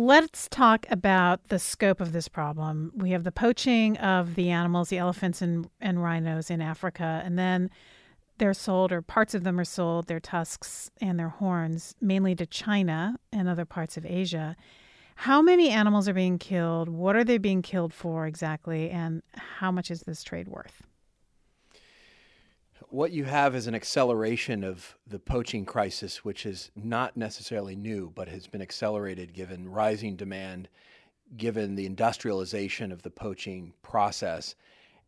Let's talk about the scope of this problem. We have the poaching of the animals, the elephants and, and rhinos in Africa, and then they're sold, or parts of them are sold, their tusks and their horns, mainly to China and other parts of Asia. How many animals are being killed? What are they being killed for exactly? And how much is this trade worth? What you have is an acceleration of the poaching crisis, which is not necessarily new, but has been accelerated given rising demand, given the industrialization of the poaching process,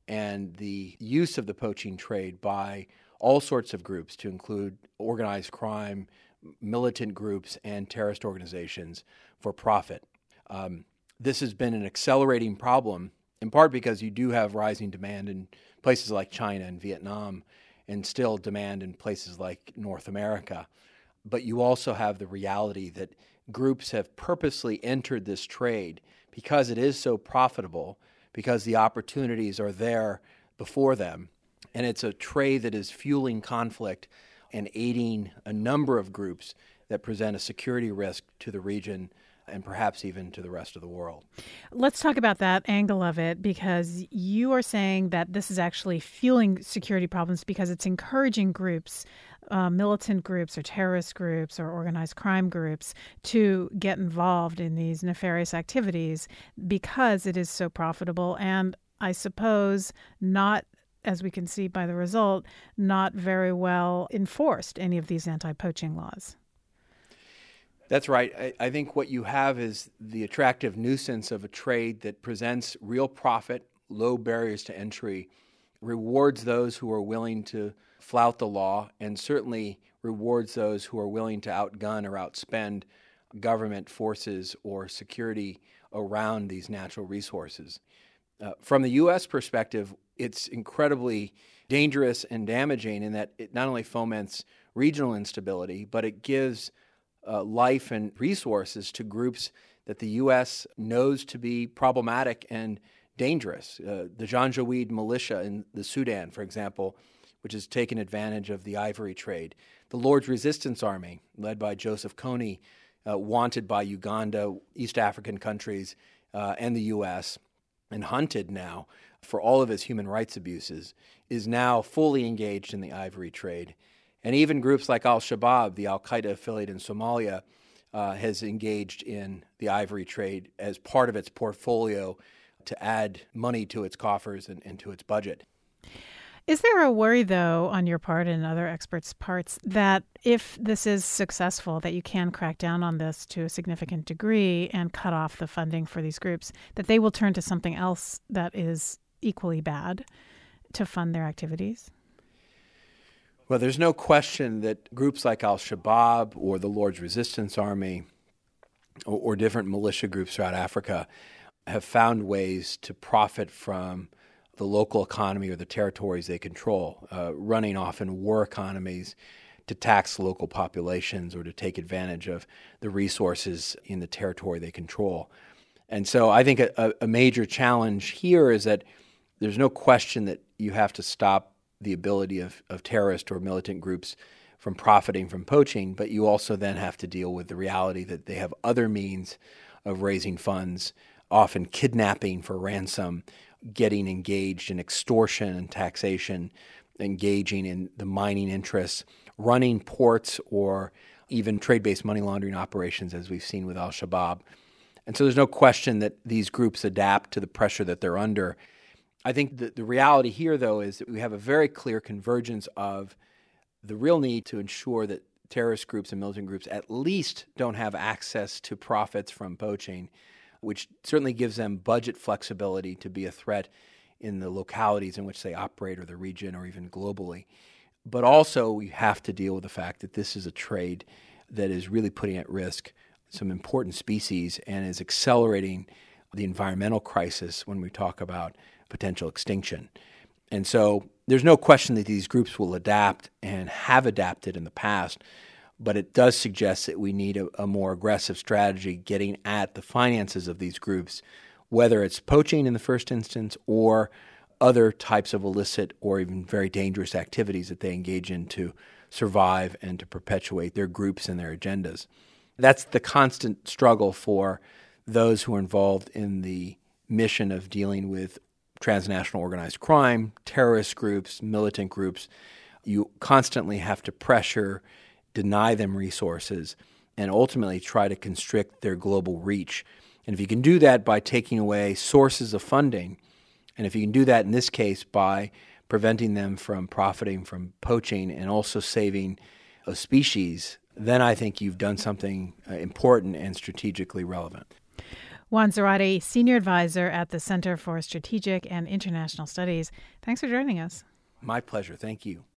and the use of the poaching trade by all sorts of groups, to include organized crime, militant groups, and terrorist organizations for profit. Um, this has been an accelerating problem, in part because you do have rising demand in places like China and Vietnam, and still demand in places like North America. But you also have the reality that groups have purposely entered this trade because it is so profitable, because the opportunities are there before them and it's a trade that is fueling conflict and aiding a number of groups that present a security risk to the region and perhaps even to the rest of the world. Let's talk about that angle of it because you are saying that this is actually fueling security problems because it's encouraging groups, uh, militant groups or terrorist groups or organized crime groups, to get involved in these nefarious activities because it is so profitable and I suppose not as we can see by the result, not very well enforced, any of these anti poaching laws. That's right. I, I, think what you have is the attractive nuisance of a trade that presents real profit, low barriers to entry, rewards those who are willing to flout the law, and certainly rewards those who are willing to outgun or outspend government forces or security around these natural resources. Uh, from the U.S. perspective, it's incredibly dangerous and damaging in that it not only foments regional instability, but it gives uh, life and resources to groups that the U.S. knows to be problematic and dangerous. Uh, the Janjaweed militia in the Sudan, for example, which has taken advantage of the ivory trade. The Lord's Resistance Army, led by Joseph Kony, uh, wanted by Uganda, East African countries, uh, and the U.S and hunted now for all of his human rights abuses, is now fully engaged in the ivory trade. And even groups like Al Shabaab, the Al Qaeda affiliate in Somalia, uh, has engaged in the ivory trade as part of its portfolio to add money to its coffers and, and to its budget. Is there a worry, though, on your part and other experts' parts, that if this is successful, that you can crack down on this to a significant degree and cut off the funding for these groups, that they will turn to something else that is equally bad to fund their activities? Well, there's no question that groups like Al Shabaab or the Lord's Resistance Army or, or different militia groups throughout Africa have found ways to profit from the local economy or the territories they control, uh, running often war economies to tax local populations or to take advantage of the resources in the territory they control. And so I think a, a major challenge here is that there's no question that you have to stop the ability of, of terrorist or militant groups from profiting from poaching, but you also then have to deal with the reality that they have other means of raising funds, often kidnapping for ransom getting engaged in extortion and taxation, engaging in the mining interests, running ports, or even trade based money laundering operations, as we've seen with Al Shabaab. And so there's no question that these groups adapt to the pressure that they're under. I think the, the reality here, though, is that we have a very clear convergence of the real need to ensure that terrorist groups and militant groups at least don't have access to profits from poaching which certainly gives them budget flexibility to be a threat in the localities in which they operate or the region or even globally. But also, we have to deal with the fact that this is a trade that is really putting at risk some important species and is accelerating the environmental crisis when we talk about potential extinction. And so there's no question that these groups will adapt and have adapted in the past but it does suggest that we need a, a, more aggressive strategy getting at the finances of these groups, whether it's poaching in the first instance or other types of illicit or even very dangerous activities that they engage in to survive and to perpetuate their groups and their agendas. That's the constant struggle for those who are involved in the mission of dealing with transnational organized crime, terrorist groups, militant groups. You constantly have to pressure, deny them resources, and ultimately try to constrict their global reach. And if you can do that by taking away sources of funding, and if you can do that in this case by preventing them from profiting from poaching and also saving a species, then I think you've done something uh, important and strategically relevant. Juan Zarate, Senior Advisor at the Center for Strategic and International Studies. Thanks for joining us. My pleasure. Thank you.